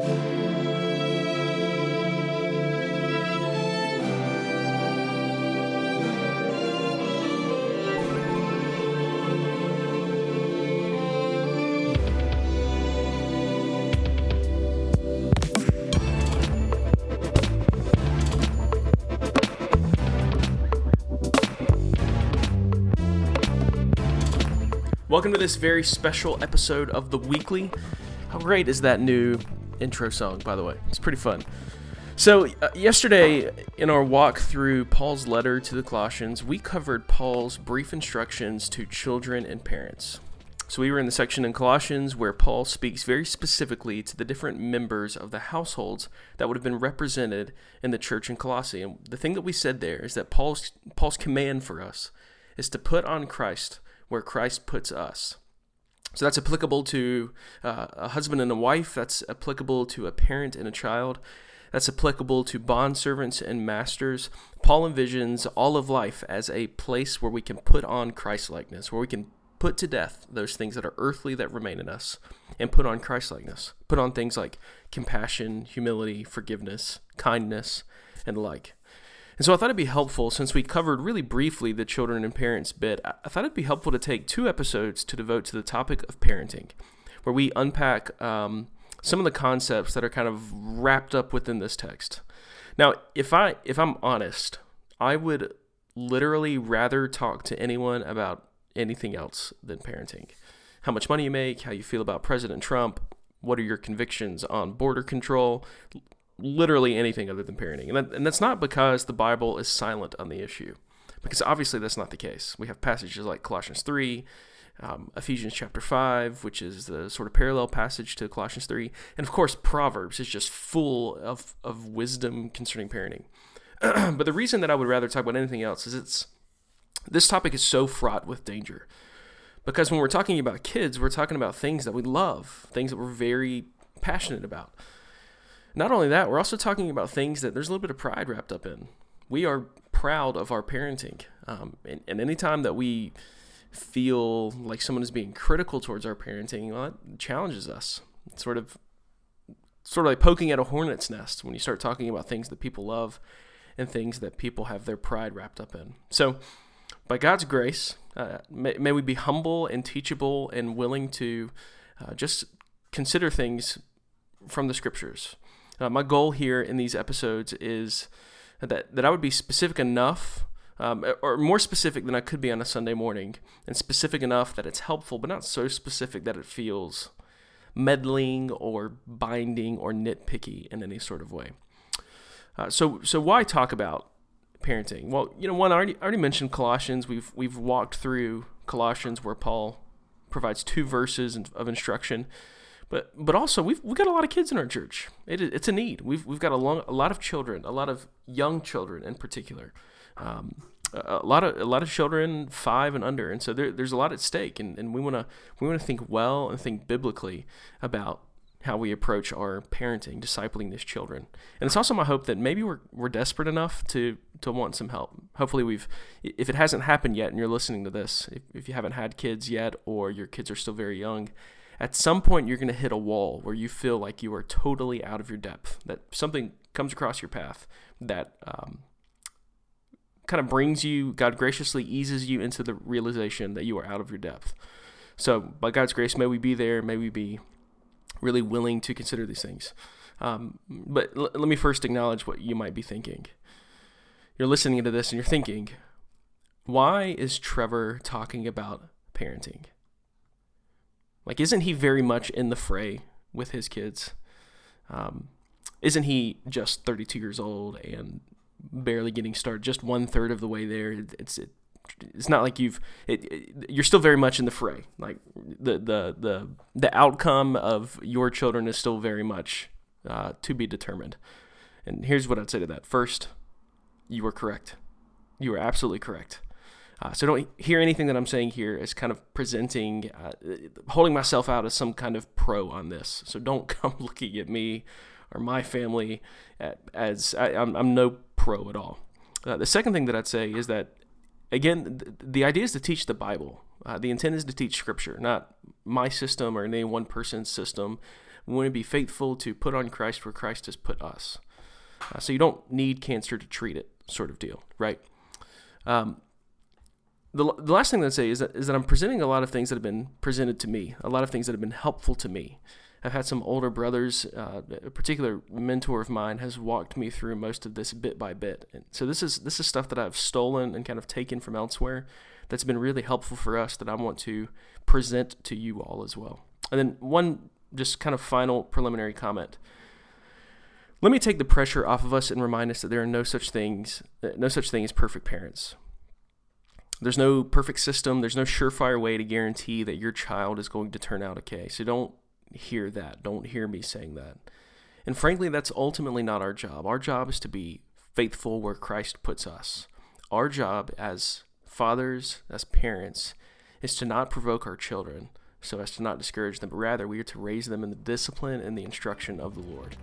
Welcome to this very special episode of The Weekly. How great is that new intro song, by the way? It's pretty fun. So, uh, yesterday in our walk through Paul's letter to the Colossians, we covered Paul's brief instructions to children and parents. So, we were in the section in Colossians where Paul speaks very specifically to the different members of the households that would have been represented in the church in Colossae. And the thing that we said there is that Paul's, Paul's command for us is to put on Christ where Christ puts us. So that's applicable to uh, a husband and a wife. That's applicable to a parent and a child. That's applicable to bond servants and masters. Paul envisions all of life as a place where we can put on Christ likeness, where we can put to death those things that are earthly that remain in us and put on Christ likeness. Put on things like compassion, humility, forgiveness, kindness, and the like. And so I thought it'd be helpful, since we covered really briefly the children and parents bit, I thought it'd be helpful to take two episodes to devote to the topic of parenting, where we unpack um, some of the concepts that are kind of wrapped up within this text. Now, if I if I'm honest, I would literally rather talk to anyone about anything else than parenting. How much money you make, how you feel about President Trump, what are your convictions on border control, literally anything other than parenting. And, that, and that's not because the Bible is silent on the issue, because obviously that's not the case. We have passages like Colossians 3, um, Ephesians chapter 5, which is the sort of parallel passage to Colossians 3. And of course, Proverbs is just full of, of wisdom concerning parenting. but the reason that I would rather talk about anything else is it's this topic is so fraught with danger. Because when we're talking about kids, we're talking about things that we love, things that we're very passionate about. Not only that, we're also talking about things that there's a little bit of pride wrapped up in. We are proud of our parenting. Um, and, and anytime that we feel like someone is being critical towards our parenting, well, it challenges us. It's sort of sort of like poking at a hornet's nest when you start talking about things that people love and things that people have their pride wrapped up in. So, by God's grace, uh, may, may, we be humble and teachable and willing to uh, just consider things from the scriptures. Uh, my goal here in these episodes is that, that I would be specific enough, um, or more specific than I could be on a Sunday morning, and specific enough that it's helpful, but not so specific that it feels meddling or binding or nitpicky in any sort of way. Uh, so, so why talk about parenting? Well, you know, one I already, I already mentioned Colossians. We've we've walked through Colossians where Paul provides two verses of instruction but but also we've we got a lot of kids in our church. It, it's a need. We've we've got a long a lot of children, a lot of young children in particular. Um, a, a lot of a lot of children five and under, and so there, there's a lot at stake, and, and we want to we want to think well and think biblically about how we approach our parenting, discipling these children. And it's also my hope that maybe we're, we're desperate enough to, to want some help. Hopefully we've, if it hasn't happened yet and you're listening to this, if, if you haven't had kids yet or your kids are still very young, at some point you're going to hit a wall where you feel like you are totally out of your depth, that something comes across your path that um, kind of brings you, God graciously eases you into the realization that you are out of your depth. So, by God's grace, may we be there, may we be really willing to consider these things. Um, but l- let me first acknowledge what you might be thinking. You're listening to this and you're thinking, why is Trevor talking about parenting? Like, isn't he very much in the fray with his kids? Um, isn't he just 32 years old and barely getting started, just one third of the way there? It's it, it's not like you've it, it, you're still very much in the fray. Like the the the the outcome of your children is still very much uh, to be determined. And here's what I'd say to that. First, you were correct. You were absolutely correct. Uh, so don't hear anything that I'm saying here as kind of presenting, uh, holding myself out as some kind of pro on this. So don't come looking at me or my family as I, am no pro at all. Uh, the second thing that I'd say is that, again, the, the idea is to teach the Bible. Uh, the intent is to teach Scripture, not my system or any one person's system We want to be faithful to put on Christ where Christ has put us. Uh, so you don't need cancer to treat it, sort of deal, right? Um, the, the last thing that I'd say is that, is that I'm presenting a lot of things that have been presented to me, a lot of things that have been helpful to me. I've had some older brothers, uh, a particular mentor of mine has walked me through most of this bit by bit. And so this is this is stuff that I've stolen and kind of taken from elsewhere that's been really helpful for us that I want to present to you all as well. And then one just kind of final preliminary comment. Let me take the pressure off of us and remind us that there are no such things, no such thing as perfect parents. There's no perfect system. There's no surefire way to guarantee that your child is going to turn out okay. So don't hear that. Don't hear me saying that. And frankly, that's ultimately not our job. Our job is to be faithful where Christ puts us. Our job as fathers, as parents, is to not provoke our children so as to not discourage them, but rather we are to raise them in the discipline and the instruction of the Lord.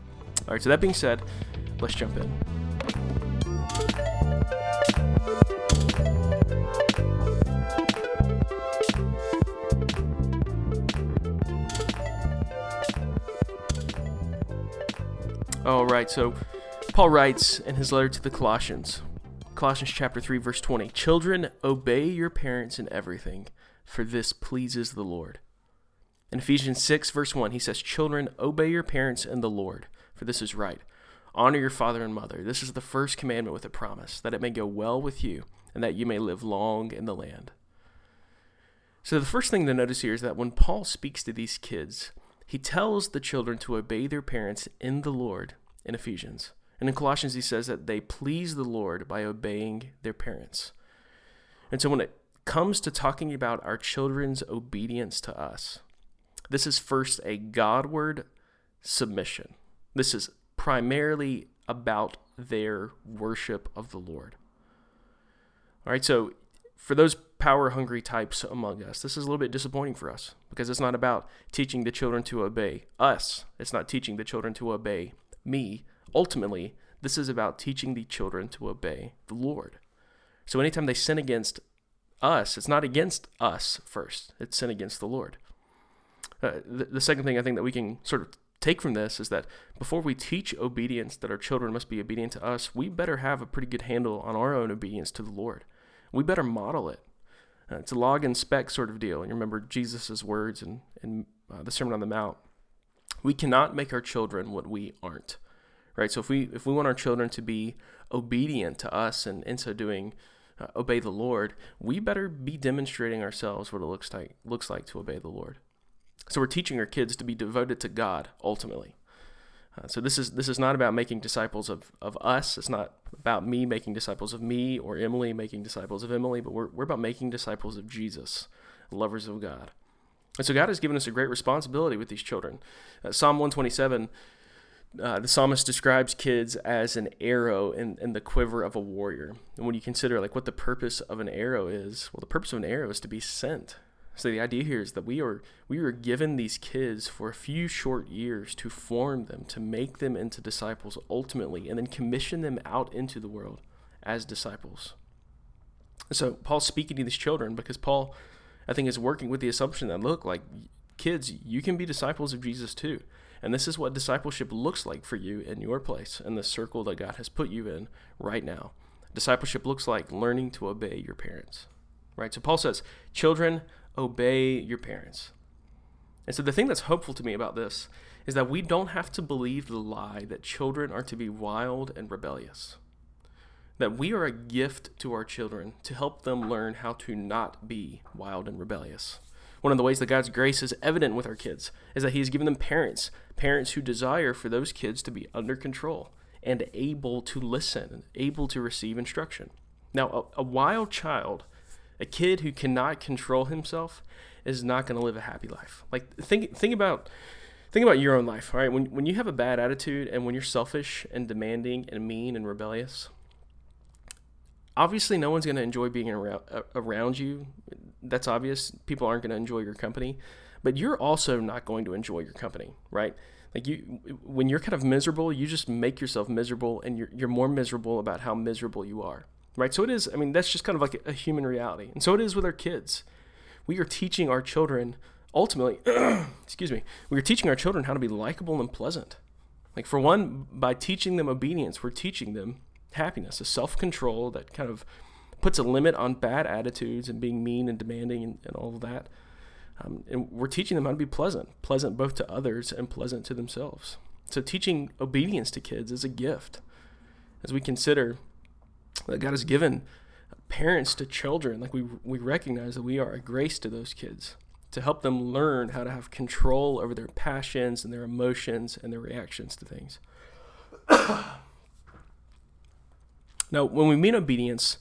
All right, so that being said, let's jump in. All right, so Paul writes in his letter to the Colossians, Colossians chapter 3 verse 20, "Children, obey your parents in everything, for this pleases the Lord." In Ephesians 6 verse 1, he says, "Children, obey your parents in the Lord, for this is right. Honor your father and mother. This is the first commandment with a promise, that it may go well with you and that you may live long in the land." So the first thing to notice here is that when Paul speaks to these kids, he tells the children to obey their parents in the Lord in Ephesians. And in Colossians, he says that they please the Lord by obeying their parents. And so when it comes to talking about our children's obedience to us, this is first a Godward submission. This is primarily about their worship of the Lord. All right, so for those power hungry types among us, this is a little bit disappointing for us because it's not about teaching the children to obey us. It's not teaching the children to obey me. Ultimately, this is about teaching the children to obey the Lord. So anytime they sin against us, it's not against us first, it's sin against the Lord. Uh, the, the second thing I think that we can sort of take from this is that before we teach obedience that our children must be obedient to us, we better have a pretty good handle on our own obedience to the Lord. We better model it. Uh, it's a log and speck sort of deal. And you remember Jesus' words in, in uh, the Sermon on the Mount. We cannot make our children what we aren't. Right? So if we if we want our children to be obedient to us and in so doing uh, obey the Lord, we better be demonstrating ourselves what it looks like looks like to obey the Lord. So we're teaching our kids to be devoted to God ultimately. Uh, so this is this is not about making disciples of, of us. It's not about me making disciples of me or Emily making disciples of Emily, but we're, we're about making disciples of Jesus, lovers of God. And so God has given us a great responsibility with these children. Uh, Psalm 127, uh, the psalmist describes kids as an arrow in, in the quiver of a warrior. And when you consider like what the purpose of an arrow is, well, the purpose of an arrow is to be sent. So the idea here is that we are we are given these kids for a few short years to form them, to make them into disciples ultimately, and then commission them out into the world as disciples. So Paul's speaking to these children because Paul, I think, is working with the assumption that look like kids, you can be disciples of Jesus too. And this is what discipleship looks like for you in your place in the circle that God has put you in right now. Discipleship looks like learning to obey your parents. Right? So Paul says, Children, obey your parents. And so the thing that's hopeful to me about this is that we don't have to believe the lie that children are to be wild and rebellious. That we are a gift to our children to help them learn how to not be wild and rebellious. One of the ways that God's grace is evident with our kids is that He has given them parents, parents who desire for those kids to be under control and able to listen and able to receive instruction. Now, a, a wild child a kid who cannot control himself is not going to live a happy life. Like think think about think about your own life, all right? When when you have a bad attitude and when you're selfish and demanding and mean and rebellious, obviously no one's going to enjoy being around uh, around you. That's obvious. People aren't going to enjoy your company, but you're also not going to enjoy your company, right? Like you when you're kind of miserable, you just make yourself miserable and you're you're more miserable about how miserable you are right? So it is, I mean, that's just kind of like a human reality. And so it is with our kids. We are teaching our children ultimately, excuse me, we are teaching our children how to be likable and pleasant. Like, for one, by teaching them obedience, we're teaching them happiness, a self control that kind of puts a limit on bad attitudes and being mean and demanding and, and all of that. Um, and we're teaching them how to be pleasant, pleasant both to others and pleasant to themselves. So, teaching obedience to kids is a gift. As we consider that God has given parents to children, like we, we recognize that we are a grace to those kids to help them learn how to have control over their passions and their emotions and their reactions to things. now, when we mean obedience,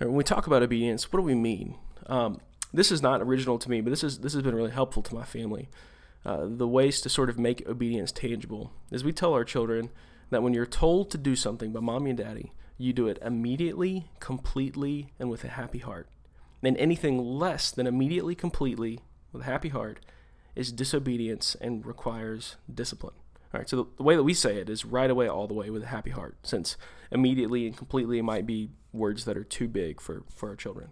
or when we talk about obedience, what do we mean? Um, this is not original to me, but this is this has been really helpful to my family. Uh, the ways to sort of make obedience tangible is we tell our children that when you're told to do something by mommy and daddy, you do it immediately, completely, and with a happy heart. And anything less than immediately, completely, with a happy heart is disobedience and requires discipline. All right, so the, the, way that we say it is right away, all the way with a happy heart, since immediately and completely might be words that are too big for, for our children.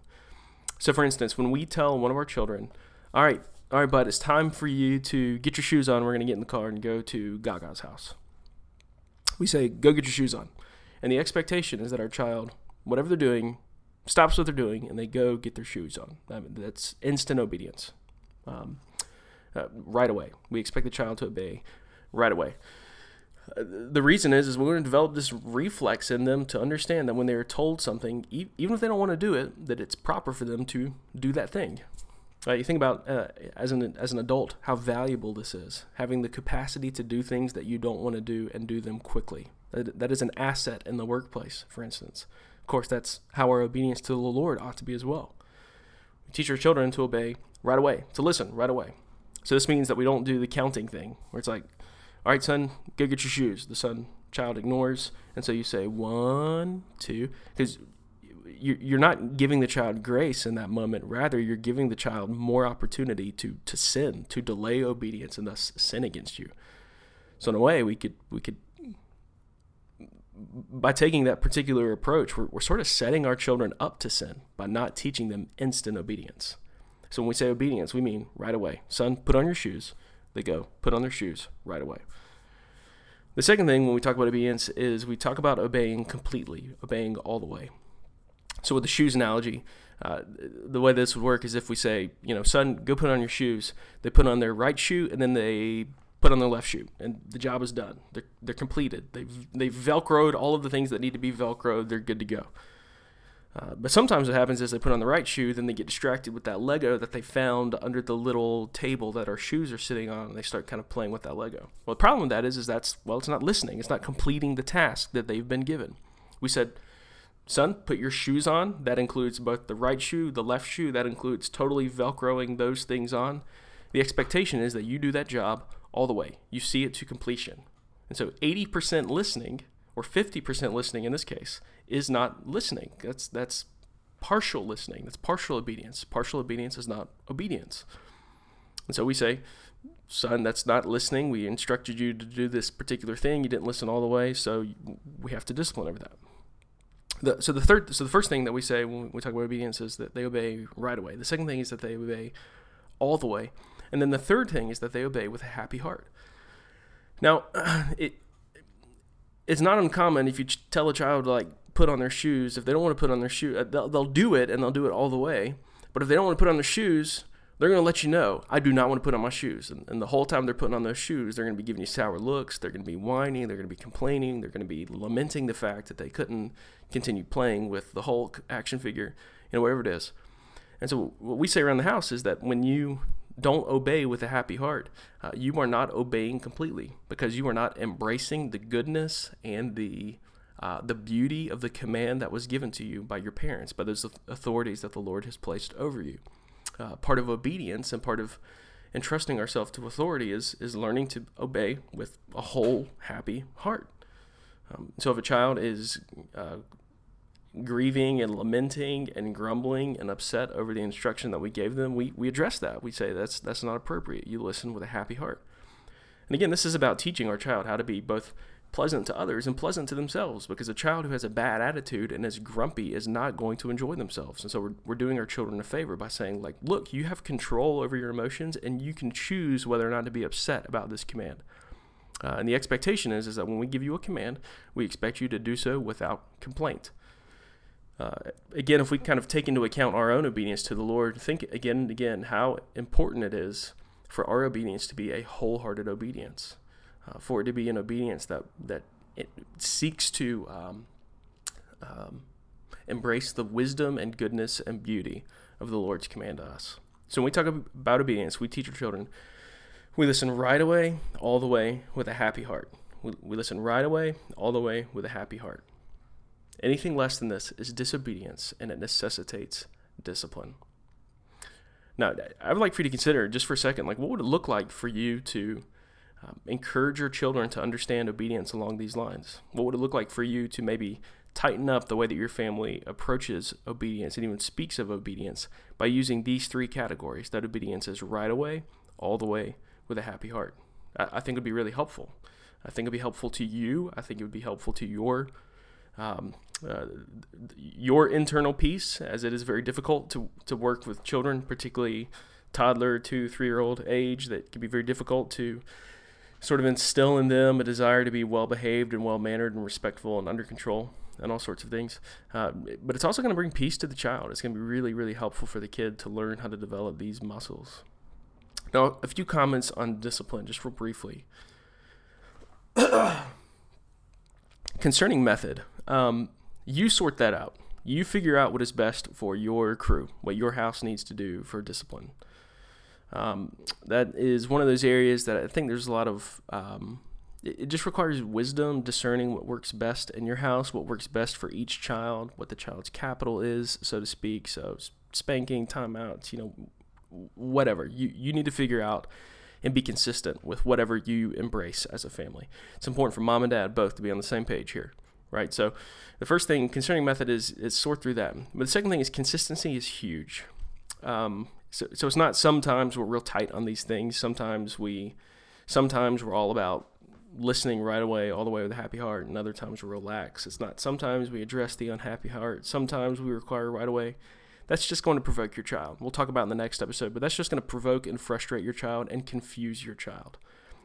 So, for instance, when we tell one of our children, all right, all right, bud, it's time for you to get your shoes on. We're going to get in the car and go to Gaga's house. We say, go get your shoes on. And the expectation is that our child, whatever they're doing, stops what they're doing and they go get their shoes on. I mean, that's instant obedience. Um, uh, right away. We expect the child to obey right away. Uh, the reason is, is we're going to develop this reflex in them to understand that when they are told something, even if they don't want to do it, that it's proper for them to do that thing. Right? You think about uh, as an as an adult how valuable this is, having the capacity to do things that you don't want to do and do them quickly. That, that is an asset in the workplace, for instance. Of course, that's how our obedience to the Lord ought to be as well. We teach our children to obey right away, to listen right away. So this means that we don't do the counting thing, where it's like, all right, son, go get your shoes. The son child ignores, and so you say one, two, because you're not giving the child grace in that moment. Rather, you're giving the child more opportunity to to sin, to delay obedience, and thus sin against you. So in a way, we could we could by taking that particular approach, we're, we're sort of setting our children up to sin by not teaching them instant obedience. So when we say obedience, we mean right away. Son, put on your shoes. They go, put on their shoes right away. The second thing when we talk about obedience is we talk about obeying completely, obeying all the way. So with the shoes analogy, uh, the way this would work is if we say, you know, son, go put on your shoes. They put on their right shoe and then they put on their left shoe, and the job is done. They're, they're completed. They've, they've Velcroed all of the things that need to be Velcroed. They're good to go. Uh, but sometimes what happens is they put on the right shoe, then they get distracted with that Lego that they found under the little table that our shoes are sitting on, and they start kind of playing with that Lego. Well, the problem with that is, is that's well, it's not listening. It's not completing the task that they've been given. We said, son, put your shoes on. That includes both the right shoe, the left shoe. That includes totally Velcroing those things on. The expectation is that you do that job all the way. You see it to completion. And so 80% listening, or 50% listening in this case, is not listening. That's, that's partial listening. That's partial obedience. Partial obedience is not obedience. And so we say, son, that's not listening. We instructed you to do this particular thing. You didn't listen all the way, so we have to discipline over that. The, so the third, so the first thing that we say when we talk about obedience is that they obey right away. The second thing is that they obey all the way. And then the third thing is that they obey with a happy heart. Now, it it's not uncommon if you tell a child to like put on their shoes. If they don't want to put on their shoes, uh, they'll, they'll do it and they'll do it all the way. But if they don't want to put on their shoes, they're going to let you know, I do not want to put on my shoes. And, and the whole time they're putting on those shoes, they're going to be giving you sour looks. They're going to be whining. They're going to be complaining. They're going to be lamenting the fact that they couldn't continue playing with the Hulk action figure, you know, whatever it is. And so what we say around the house is that when you don't obey with a happy heart, uh, you are not obeying completely because you are not embracing the goodness and the uh, the beauty of the command that was given to you by your parents, by those authorities that the Lord has placed over you. Uh, part of obedience and part of entrusting ourselves to authority is is learning to obey with a whole happy heart. Um, so if a child is uh, grieving and lamenting and grumbling and upset over the instruction that we gave them, we, we address that. We say that's that's not appropriate. You listen with a happy heart. And again, this is about teaching our child how to be both pleasant to others and pleasant to themselves because a child who has a bad attitude and is grumpy is not going to enjoy themselves. And so we're, we're doing our children a favor by saying, like, look, you have control over your emotions and you can choose whether or not to be upset about this command. Uh, and the expectation is, is that when we give you a command, we expect you to do so without complaint. Uh, again, if we kind of take into account our own obedience to the Lord, think again and again how important it is for our obedience to be a wholehearted obedience uh, for it to be an obedience that that it seeks to um, um, embrace the wisdom and goodness and beauty of the Lord's command to us. So when we talk about obedience, we teach our children. We listen right away, all the way with a happy heart. We, we listen right away, all the way with a happy heart. Anything less than this is disobedience and it necessitates discipline. Now, I would like for you to consider just for a second, like what would it look like for you to um, encourage your children to understand obedience along these lines. What would it look like for you to maybe tighten up the way that your family approaches obedience and even speaks of obedience by using these three categories that obedience is right away, all the way, with a happy heart? I, I think it would be really helpful. I think it would be helpful to you. I think it would be helpful to your um, uh, your internal peace, as it is very difficult to, to work with children, particularly toddler, two, three year old age, that can be very difficult to sort of instill in them a desire to be well behaved and well mannered and respectful and under control and all sorts of things. Uh, but it's also going to bring peace to the child. It's going to be really, really helpful for the kid to learn how to develop these muscles. Now, a few comments on discipline, just real briefly. Concerning method, um, you sort that out. You figure out what is best for your crew, what your house needs to do for discipline. Um, that is one of those areas that I think there's a lot of. Um, it, just requires wisdom, discerning what works best in your house, what works best for each child, what the child's capital is, so to speak. So spanking, timeouts, you know, whatever you you need to figure out and be consistent with whatever you embrace as a family. It's important for mom and dad both to be on the same page here, right? So the first thing concerning method is is sort through that. But the second thing is consistency is huge. Um, so, so it's not sometimes we're real tight on these things. Sometimes we, sometimes we're all about listening right away, all the way with a happy heart, and other times we're relaxed. It's not sometimes we address the unhappy heart. Sometimes we require right away. That's just going to provoke your child. We'll talk about in the next episode, but that's just going to provoke and frustrate your child and confuse your child.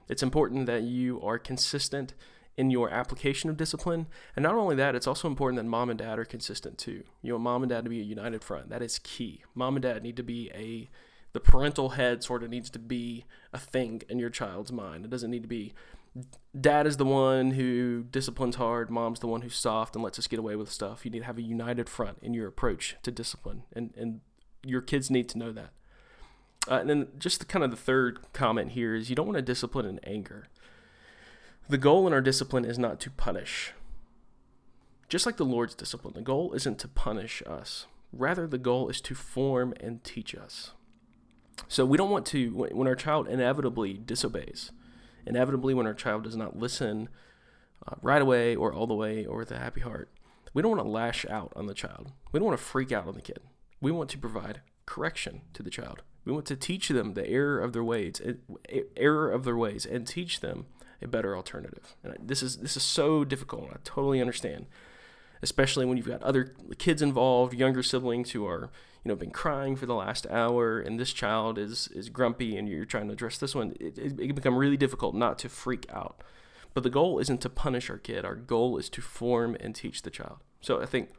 It's important that you are consistent in your application of discipline. And not only that, it's also important that mom and dad are consistent too. You want mom and dad to be a united front. That is key. Mom and dad need to be a the parental head sort of needs to be a thing in your child's mind. It doesn't need to be dad is the one who disciplines hard, mom's the one who's soft and lets us get away with stuff. You need to have a united front in your approach to discipline, and and your kids need to know that. Uh, and then just the, kind of the third comment here is you don't want to discipline in anger. The goal in our discipline is not to punish. Just like the Lord's discipline, the goal isn't to punish us. Rather, the goal is to form and teach us. So we don't want to, when our child inevitably disobeys, inevitably when our child does not listen uh, right away or all the way or with a happy heart, we don't want to lash out on the child. We don't want to freak out on the kid. We want to provide correction to the child. We want to teach them the error of their ways, error of their ways, and teach them a better alternative. And this is this is so difficult. I totally understand, especially when you've got other kids involved, younger siblings who are you know been crying for the last hour, and this child is is grumpy, and you're trying to address this one. It, it, it can become really difficult not to freak out. But the goal isn't to punish our kid. Our goal is to form and teach the child. So I think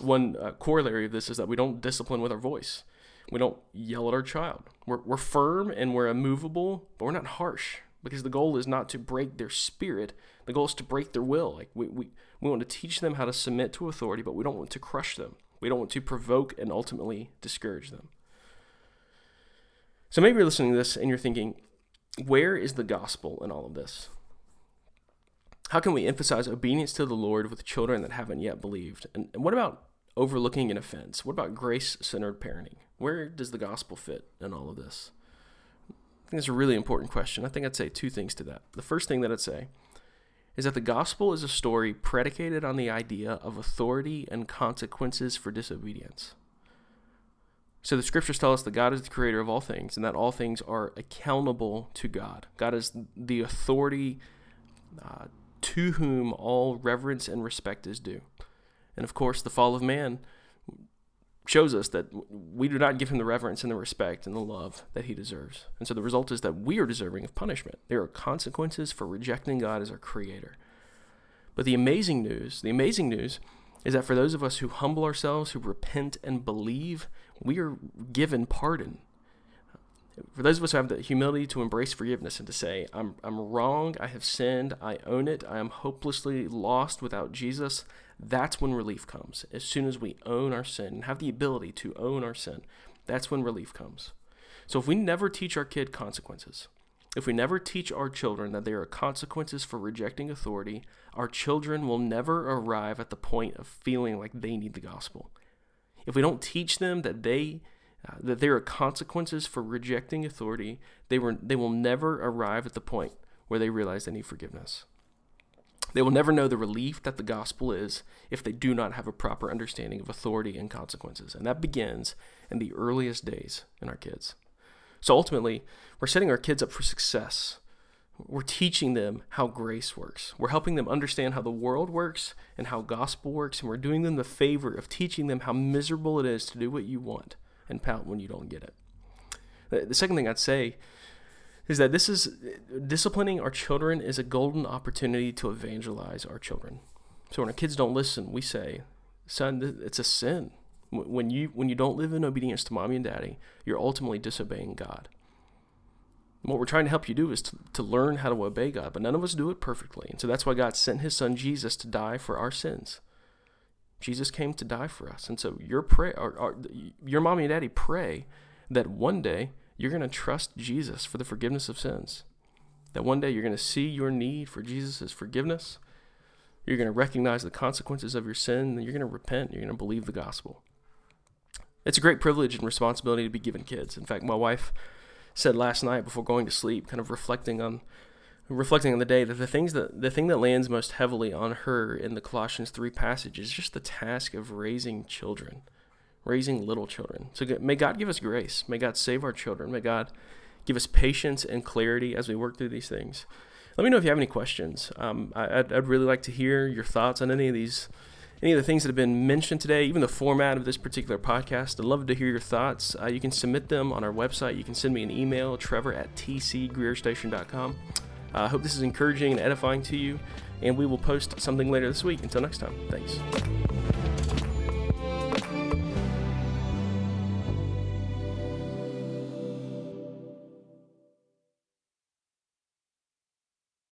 one uh, corollary of this is that we don't discipline with our voice. We don't yell at our child. We're, we're firm and we're immovable, but we're not harsh because the goal is not to break their spirit. The goal is to break their will. Like we, we, we want to teach them how to submit to authority, but we don't want to crush them. We don't want to provoke and ultimately discourage them. So maybe you're listening to this and you're thinking, where is the gospel in all of this? How can we emphasize obedience to the Lord with children that haven't yet believed? And, and what about overlooking an offense? What about grace centered parenting? Where does the gospel fit in all of this? I think it's a really important question. I think I'd say two things to that. The first thing that I'd say is that the gospel is a story predicated on the idea of authority and consequences for disobedience. So the scriptures tell us that God is the creator of all things and that all things are accountable to God. God is the authority uh, to to whom all reverence and respect is due. And of course, the fall of man shows us that we do not give him the reverence and the respect and the love that he deserves. And so the result is that we are deserving of punishment. There are consequences for rejecting God as our creator. But the amazing news, the amazing news is that for those of us who humble ourselves, who repent and believe, we are given pardon. For those of us who have the humility to embrace forgiveness and to say, I'm, I'm wrong, I have sinned, I own it, I am hopelessly lost without Jesus, that's when relief comes. As soon as we own our sin and have the ability to own our sin, that's when relief comes. So if we never teach our kid consequences, if we never teach our children that there are consequences for rejecting authority, our children will never arrive at the point of feeling like they need the gospel. If we don't teach them that they uh, that there are consequences for rejecting authority, they were they will never arrive at the point where they realize they need forgiveness. They will never know the relief that the gospel is if they do not have a proper understanding of authority and consequences. And that begins in the earliest days in our kids. So ultimately, we're setting our kids up for success. We're teaching them how grace works. We're helping them understand how the world works and how gospel works. And we're doing them the favor of teaching them how miserable it is to do what you want and pout when you don't get it. The second thing I'd say is that this is disciplining our children is a golden opportunity to evangelize our children. So when our kids don't listen, we say, "Son, it's a sin. When you when you don't live in obedience to mommy and daddy, you're ultimately disobeying God." What we're trying to help you do is to, to learn how to obey God, but none of us do it perfectly. And so that's why God sent his son Jesus to die for our sins. Jesus came to die for us. And so your pray or, or your mommy and daddy pray that one day you're going to trust Jesus for the forgiveness of sins. That one day you're going to see your need for Jesus' forgiveness. You're going to recognize the consequences of your sin, and you're going to repent. You're going to believe the gospel. It's a great privilege and responsibility to be given kids. In fact, my wife said last night before going to sleep, kind of reflecting on reflecting on the day that the things that the thing that lands most heavily on her in the Colossians 3 passage is just the task of raising children raising little children. So may God give us grace. May God save our children. May God give us patience and clarity as we work through these things. Let me know if you have any questions. Um, I, would I'd really like to hear your thoughts on any of these, any of the things that have been mentioned today, even the format of this particular podcast. I'd love to hear your thoughts. Uh, you can submit them on our website. You can send me an email, trevor at tcgreerstation.com. I uh, hope this is encouraging and edifying to you, and we will post something later this week. Until next time, thanks.